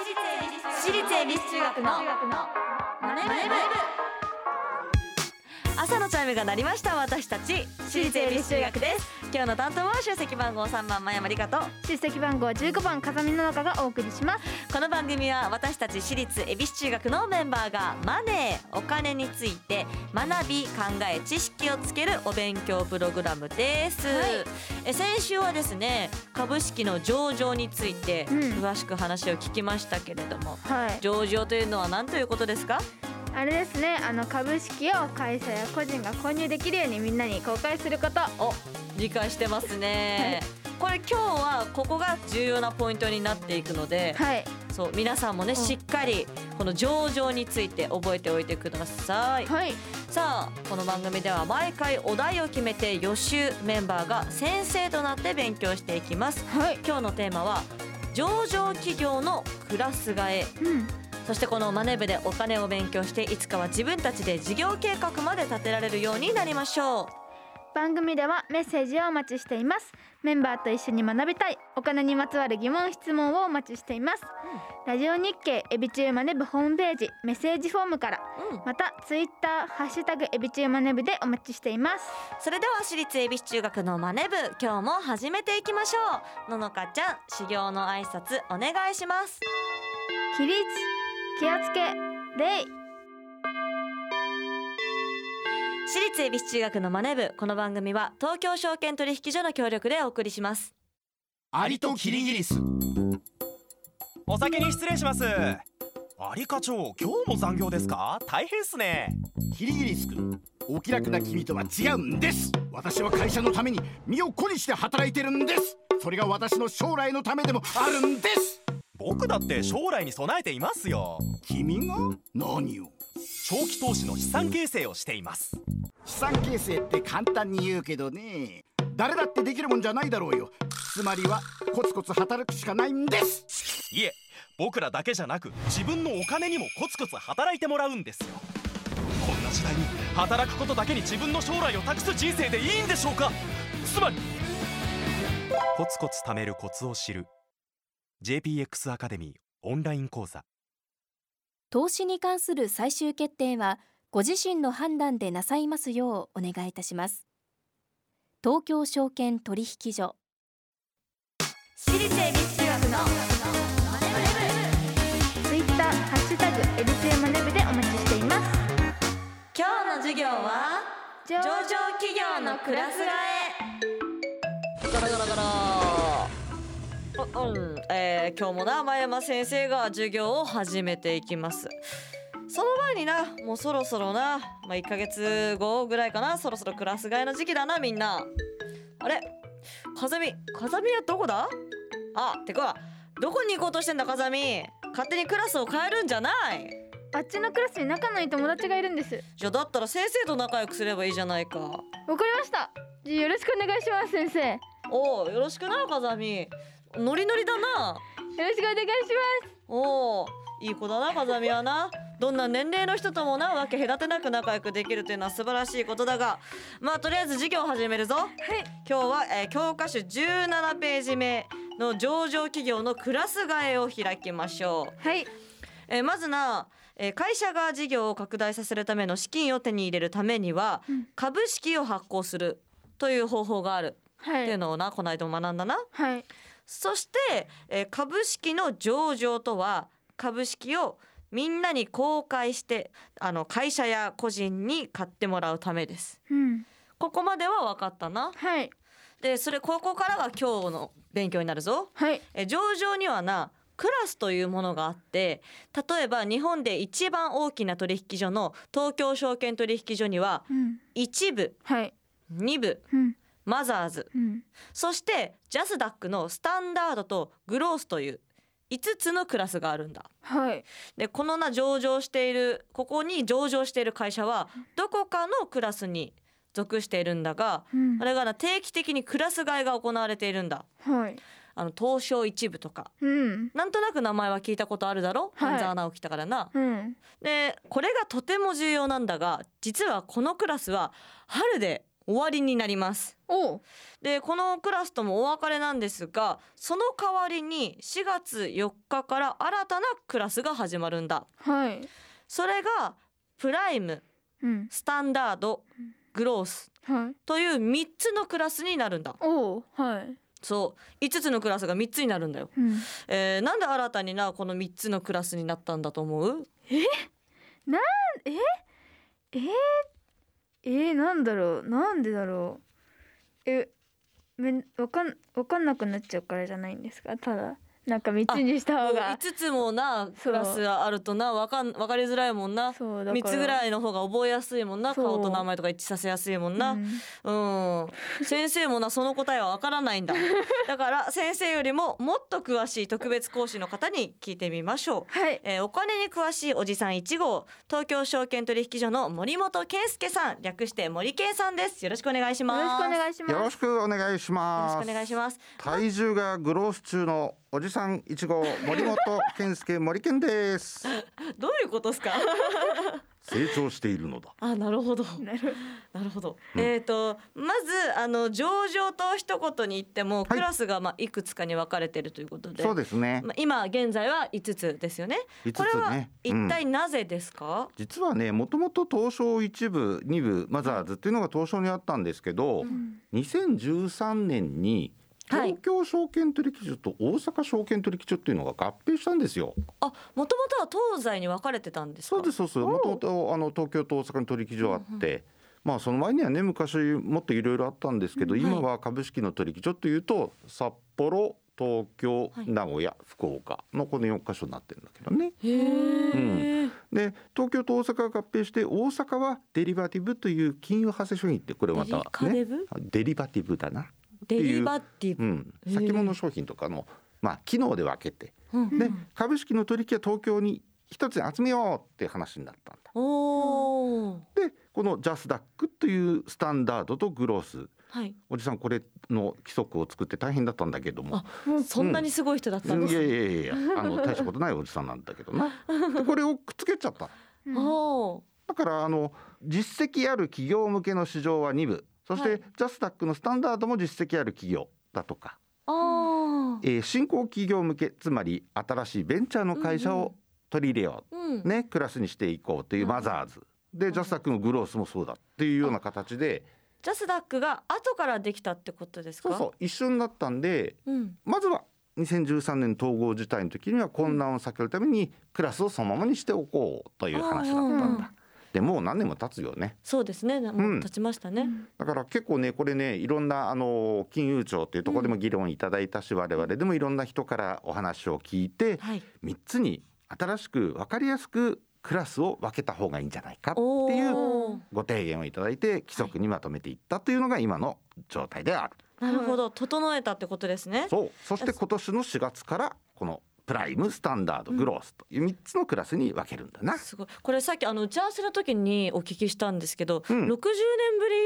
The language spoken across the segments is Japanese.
私立恵比寿中学のマネブ朝のチャイムが鳴りました私たち私立恵比寿中学です。今日の担当は出席番号3番前山理香と。出席番号15番風見の中がお送りします。この番組は私たち私立恵比寿中学のメンバーがマネーお金について学び考え知識をつけるお勉強プログラムです、はいえ先週はですね株式の上場についてうん。詳しく話を聞きましたけれども、はい。上場というのは何ということですか？あれですねあの株式を会社や個人が購入できるようにみんなに公開すること。お理解してますね、これ今日はここが重要なポイントになっていくので、はい。そう皆さんもねん。しっかりこの上場について覚えておいてください。はい。さあこの番組では毎回お題を決めて予習メンバーが先生となって勉強していきます。はい。今日のテーマは上場企業のクラス替え。うん。そしてこのマネ部でお金を勉強していつかは自分たちで事業計画まで立てられるようになりましょう。番組ではメッセージをお待ちしていますメンバーと一緒に学びたい。お金にまつわる疑問質問をお待ちしています、ラジオ日経エビチューマネブホームページメッセージフォームからうん。またツイッターハッシュタグエビチューマネブでお待ちしています。それでは私立恵比寿中学のマネ部今日も始めていきましょう。ののかちゃん修行の挨拶お願いします。起立気をつけ礼私立恵比寿中学のマネ部。この番組は東京証券取引所の協力でお送りします。アリとキリギリス。お先に失礼します。アリ課長今日も残業ですか？大変っすね。キリギリス君お気楽な君とは違うんです。私は会社のために身を粉にして働いてるんです。それが私の将来のためでもあるんです。僕だって将来に備えていますよ。君が？何を？長期投資の資産形成をしています。資産形成って簡単に言うけどね誰だってできるもんじゃないだろうよ。つまりはコツコツ働くしかないんです。いえ僕らだけじゃなく自分のお金にもコツコツ働いてもらうんですよ。こんな時代に働くことだけに自分の将来を託す人生でいいんでしょうか。つまりコツコツ貯めるコツを知る JPX アカデミーオンライン講座投資に関する最終決定はご自身の判断でなさいますようお願いいたします。東京証券取引所。私立恵比寿中学のマネツイッターハッシュタグエビチューマネブでお待ちしています。今日の授業は上上場企業のクラス替え。ガラガラガラううん、えー、今日もな前山先生が授業を始めていきます。その前になもうそろそろな、まあ、1ヶ月後ぐらいかな。そろそろクラス替えの時期だなみんな。あれ？風見。風見はどこだ？あてかどこに行こうとしてんだ風見？勝手にクラスを変えるんじゃない。あっちのクラスに仲のいい友達がいるんです。じゃあだったら先生と仲良くすればいいじゃないか。わかりました。よろしくお願いします先生。よおうよろしくな風見ノリノリだな。ろしくお願いします。おういい子だな風見はな。どんな年齢の人ともなわけ隔てなく仲良くできるというのは素晴らしいことだが。まあとりあえず授業を始めるぞ。はい。今日は、えー教科書17ページ目の上場企業のクラス替えを開きましょう。はい。えーまずな、えー会社が事業を拡大させるための資金を手に入れるためには、うん。株式を発行するという方法がある。はい。っていうのをなこの間も学んだな。はいそして、えー株式の上場とは株式をみんなに公開してあの会社や個人に買ってもらうためです。うんここまでは分かったな。はいでそれここからが今日の勉強になるぞ。はいえー上場にはなクラスというものがあって例えば日本で一番大きな取引所の東京証券取引所にはうん1部はい2部うんマザーズうん。そしてジャスダックのスタンダードとグロースという5つのクラスがあるんだ。はい。でこのな上場しているここに上場している会社はどこかのクラスに属しているんだがうん。あれがな定期的にクラス替えが行われているんだ。はい。あの東証一部とか。うん。なんとなく名前は聞いたことあるだろ、はい。半沢直樹だからな。うん。でこれがとても重要なんだが実はこのクラスは春で終わりになります。でこのクラスともお別れなんですがその代わりに4月4日から新たなクラスが始まるんだ。はい。それがプライムうん。スタンダードグロースはい。という3つのクラスになるんだ。はい。そう。5つのクラスが3つになるんだよ、うん。えー、なんで新たになこの3つのクラスになったんだと思う？え？ー、えー、なんだろう。なんでだろう。えめんわかんわかんなくなっちゃうからじゃないんですか？ただ。なんか三つにした方が。5つもなクラスがあるとなわかん分かりづらいもんな。そうだから。3つぐらいの方が覚えやすいもんな顔と名前とか一致させやすいもんな、うん。うん、先生もなその答えはわからないんだ。だから先生よりももっと詳しい特別講師の方に聞いてみましょう、はい。えーお金に詳しいおじさん1号東京証券取引所の森本健介さん。略して森健さんです。よろしくお願いしよます。ろしくお願いしよます。ろしくお願いしよろますしくお願いします。体重がグロース中のおじさん一号森本 健介森健です。どういうことですか？成長しているのだ。あなるほど。なるほど。うん。えっ、とまずあの上々と一言に言っても、はい。クラスがまあいくつかに分かれてるということでそうですね。まあ、今現在は5つですよね。5つこれはね一うん。体なぜですか、実はねもともと東証一部二部マザーズっていうのが東証にあったんですけど、2013年にはい東京証券取引所と大阪証券取引所っていうのが合併したんですよ。あもともとは東西に分かれてたんですか？そうですそうです。もともとあの東京と大阪に取引所あって、まあその前にはね昔もっといろいろあったんですけど、今は株式の取引所というと札幌、東京、はい。名古屋、福岡のこの4カ所になってるんだけどね。へえ、で東京と大阪が合併して大阪はデリバティブという金融派生商品ってこれまたねブ？デリバティブだな。デリバティブ、う先物商品とかのまあ機能で分けてうん。で株式の取引は東京に一つに集めようって話になったんだ。でこのジャスダックというスタンダードとグロース。はい。おじさんこれの規則を作って大変だったんだけども。あそんなにすごい人だったんですいやいやいやいやあの大したことないおじさんなんだけどな。でこれをくっつけちゃった。うん。だからあの実績ある企業向けの市場は2部そして、はい。ジャスダックのスタンダードも実績ある企業だとか、えー新興企業向けつまり新しいベンチャーの会社うんうん。を取り入れようん。う、ねクラスにしていこうというマザーズ。でジャスダックのグロースもそうだっていうような形でジャスダックが後からできたってことですか？そうそう一緒になったんでうん。まずは2013年統合自体の時には混乱を避けるためにクラスをそのままにしておこうという話だったうんんだ。でもう何年も経つよね。そうですね。もう経ちましたね、だから結構ねこれねいろんなあの金融庁っていうところでも議論いただいたし、我々でもいろんな人からお話を聞いてはい。3つに新しく分かりやすくクラスを分けた方がいいんじゃないかっておいうー。ご提言をいただいて規則にまとめていったというのが今の状態である。なるほど。整えたってことですね。そう。そして今年の4月からこのプライムスタンダードグロースという3つのクラスに分けるんだな。すごい。これさっきあの打ち合わせの時にお聞きしたんですけど、うん。60年ぶ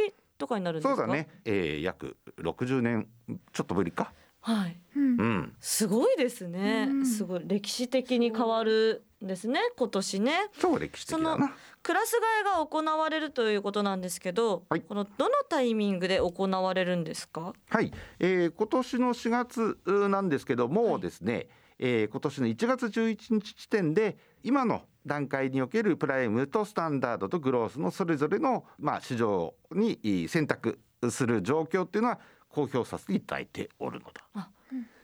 りとかになるんですか？そうだね、えー、約60年ちょっとぶりか。はい。うん。うん、すごいですね、うん。すごい歴史的に変わるんですね今年ね。超歴史的だそな。クラス替えが行われるということなんですけど、はい。このどのタイミングで行われるんですか？はい、えー、今年の4月うなんですけどもはいですね、えー今年の1月11日時点で今の段階におけるプライムとスタンダードとグロースのそれぞれの、まあ、市場にえー選択する状況っていうのは公表させていただいておるのだ。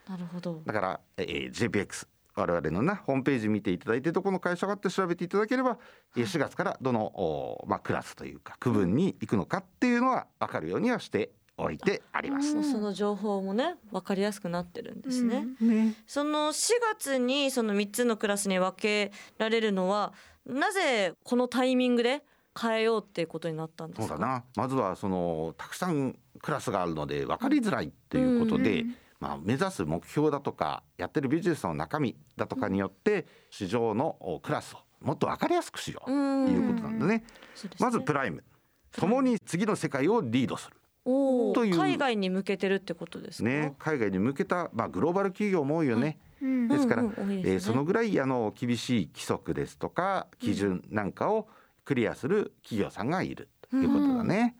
なるほどだから、えー、JPX 我々のなホームページ見ていただいてどこの会社があって調べていただければ、えー4月からどの、おまあ、クラスというか区分に行くのかっていうのは分かるようにはしておいてあります。その情報もね分かりやすくなってるんですね、ね。その4月にその3つのクラスに分けられるのはなぜこのタイミングで変えようっていうことになったんですか？そうだな。まずはそのたくさんクラスがあるので分かりづらいっていうことで、うんまあ、目指す目標だとかやってるビジネスの中身だとかによって市場のおクラスをもっと分かりやすくしようということなんだね。ね。まずプライム。共に次の世界をリードする。という。海外に向けてるってことですか？ね、海外に向けた、まあ、グローバル企業も多いよね。うん。ですから、うんうんね。えーそのぐらいあの厳しい規則ですとか基準なんかをクリアする企業さんがいるということだね。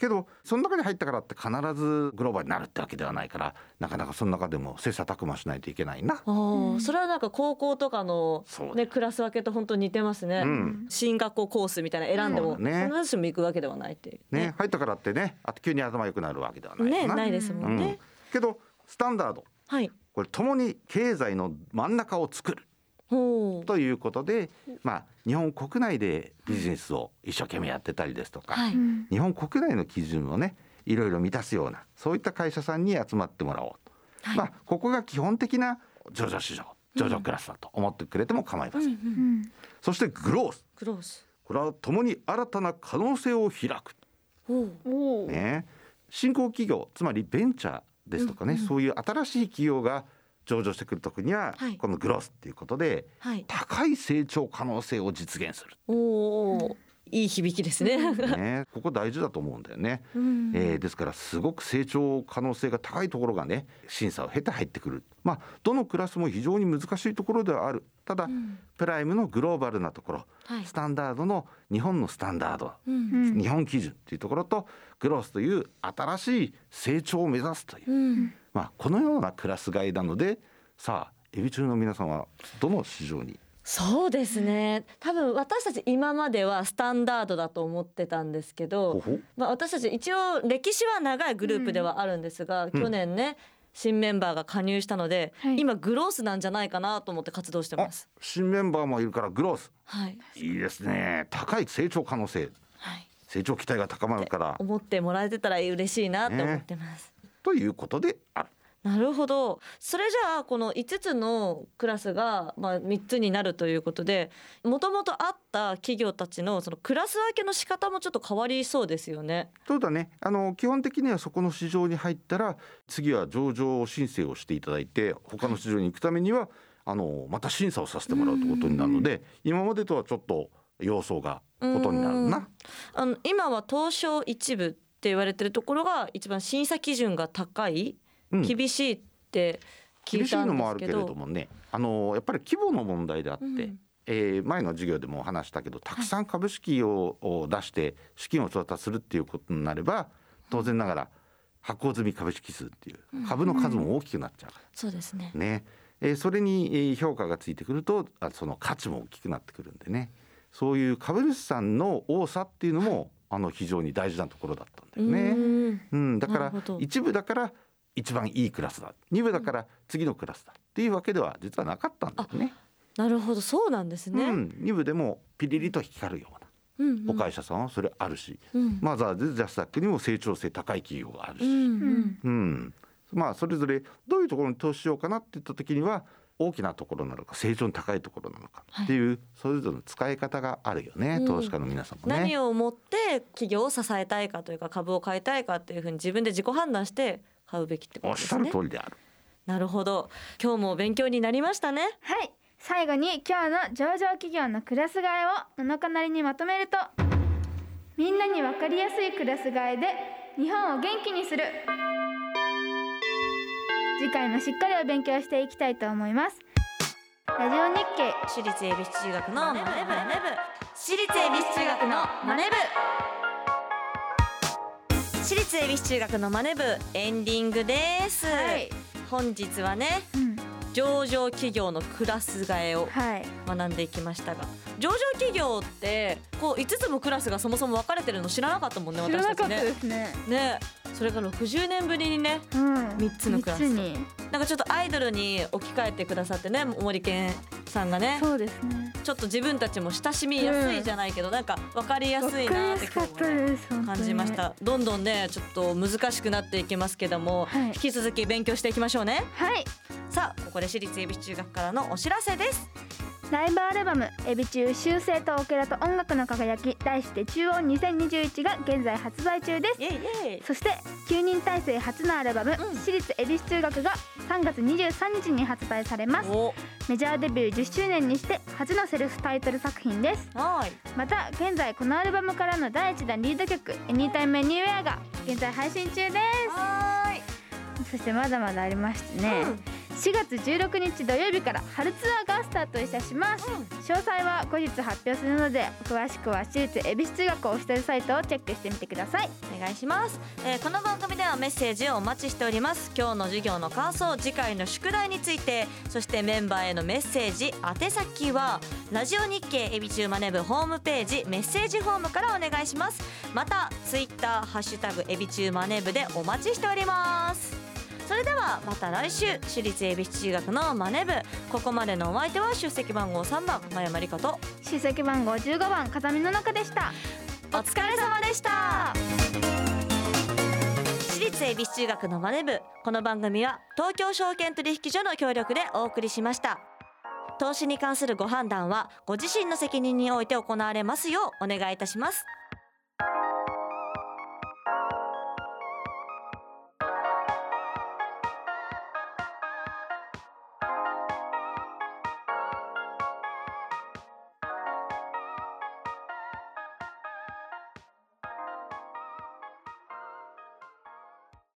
けどその中に入ったからって必ずグローバルになるってわけではないからなかなかその中でも切磋琢磨しないといけないな。あーそれはなんか高校とかのねクラス分けと本当に似てますね。うん進学校コースみたいな選んでもね必ずしも行くわけではないっていうね入ったからってねあと急に頭良くなるわけではないねな。ないですもうんんね。けどスタンダードはい。これともに経済の真ん中を作る。ということで、まあ、日本国内でビジネスを一生懸命やってたりですとか、はい。うん日本国内の基準をねいろいろ満たすようなそういった会社さんに集まってもらおうと、はい。まあここが基本的な上場市場上場クラスだと思ってくれても構いません、うんそしてグロース。クロース。これは共に新たな可能性を開く、ね、新興企業つまりベンチャーですとかね、そういう新しい企業が上場してくるときには、はいこのグロースっていうことではい。高い成長可能性を実現する、おお。いい響きですね。ね、ここ大事だと思うんだよね。うんえーですからすごく成長可能性が高いところがね審査を経て入ってくるまあどのクラスも非常に難しいところではあるただ、んプライムのグローバルなところ、はいスタンダードの日本のスタンダード、うん。うん日本基準というところとグロースという新しい成長を目指すという、うん。まあ、このようなクラス替えなのでさあエビ中の皆さんはどの市場に？そうですね。多分私たち今まではスタンダードだと思ってたんですけど。ほほまあ、私たち一応歴史は長いグループではあるんですが、ん。去年ね新メンバーが加入したので、はい。今グロースなんじゃないかなと思って活動してあます。新メンバーもいるからグロース。はい、いいですね。高い成長可能性。はい、成長期待が高まるから。思ってもらえてたら嬉しいなって思ってます。ということである。なるほどそれじゃあこの5つのクラスがまあ3つになるということでもともとあった企業たちのそのクラス分けの仕方もちょっと変わりそうですよね。そうだねあの基本的にはそこの市場に入ったら次は上場申請をしていただいて他の市場に行くためにはあのまた審査をさせてもらうということになるので今までとはちょっと様相がことになるな。あの今は東証一部言われてるところが一番審査基準が高い、うん。厳しいって聞厳しいいたんのもあるけですけどれどもね。あのやっぱり規模の問題であって、うん。えー前の授業でもお話したけどたくさん株式をを出して資金を調達するっていうことになれば当然ながら発行済み株式数っていう株の数も大きくなっちゃう。から。そうですね。ね、えーそれにえー評価がついてくるとあその価値も大きくなってくるんでね。そういう株主さんの多さっていうのもあの非常に大事なところだったんだよね。うん。うん、だから一部だから一番いいクラスだ。二部だから次のクラスだっていうわけでは実はなかったんだよね。なるほど。そうなんですね。うん、二部でもピリリと光るよううんなお会社さんはそれあるし、うん。マザーズジャスタックにも成長性高い企業があるし、うんうん。うん、まあそれぞれどういうところに投資しようかなって言った時には大きなところなのか成長に高いところなのかっていう、それぞれの使い方があるよね、うん投資家の皆さんもね。何をもって企業を支えたいかというか株を買いたいかっていうふうに自分で自己判断して買うべきってこおっしゃるとですね。通りである。なるほど今日も勉強になりましたね。はい最後に今日の上場企業のクラス替えを7日なりにまとめるとみんなに分かりやすいクラス替えで日本を元気にする次回もしっかりお勉強していきたいと思います。ラジオ日経。私立恵比寿中学のマネブ私立恵比寿中学のマネブ私立恵比寿中学のマネブエンディングです、はい、本日はねうん、上場企業のクラス替えをはい。学んでいきましたが上場企業ってこう5つもクラスがそもそも分かれてるの知らなかったもんね知らなかった私たちねですね。ね。それが60年ぶりにねうん三つのクラス。に。なんかちょっとアイドルに置き換えてくださってね森健さんがね。そうですね。ちょっと自分たちも親しみやすいじゃないけど、なんか分かりやすいなってね感じました。どんどんねちょっと難しくなっていきますけども、はい。引き続き勉強していきましょうね。はい。さあここで私立恵比寿中学からのお知らせですライブアルバム「エビ中修正とオケラと音楽の輝き」題して「中央2021」が現在発売中です。イエイそして9人体制初のアルバム「私立恵比寿中学」が3月23日に発売されます。お。メジャーデビュー10周年にして初のセルフタイトル作品です。また現在このアルバムからの第1弾リード曲「Anytime Anywhere」が現在配信中です。そしてまだまだありましてね、4月16日土曜日から春ツアーがスタートいたします、詳細は後日発表するので詳しくは私立恵比寿中学オフィシャルサイトをチェックしてみてください。お願いします、えーこの番組ではメッセージをお待ちしております。今日の授業の感想次回の宿題についてそしてメンバーへのメッセージ宛先はラジオ日経エビチューマネブホームページメッセージフォームからお願いします。またツイッターハッシュタグエビチューマネブでお待ちしておりますそれではまた来週私立恵比寿中学のマネ部。ここまでのお相手は出席番号3番真山理香と出席番号15番風見の中でした。お疲れ様でした。私立恵比寿中学のマネ部この番組は東京証券取引所の協力でお送りしました。投資に関するご判断はご自身の責任において行われますようお願いいたします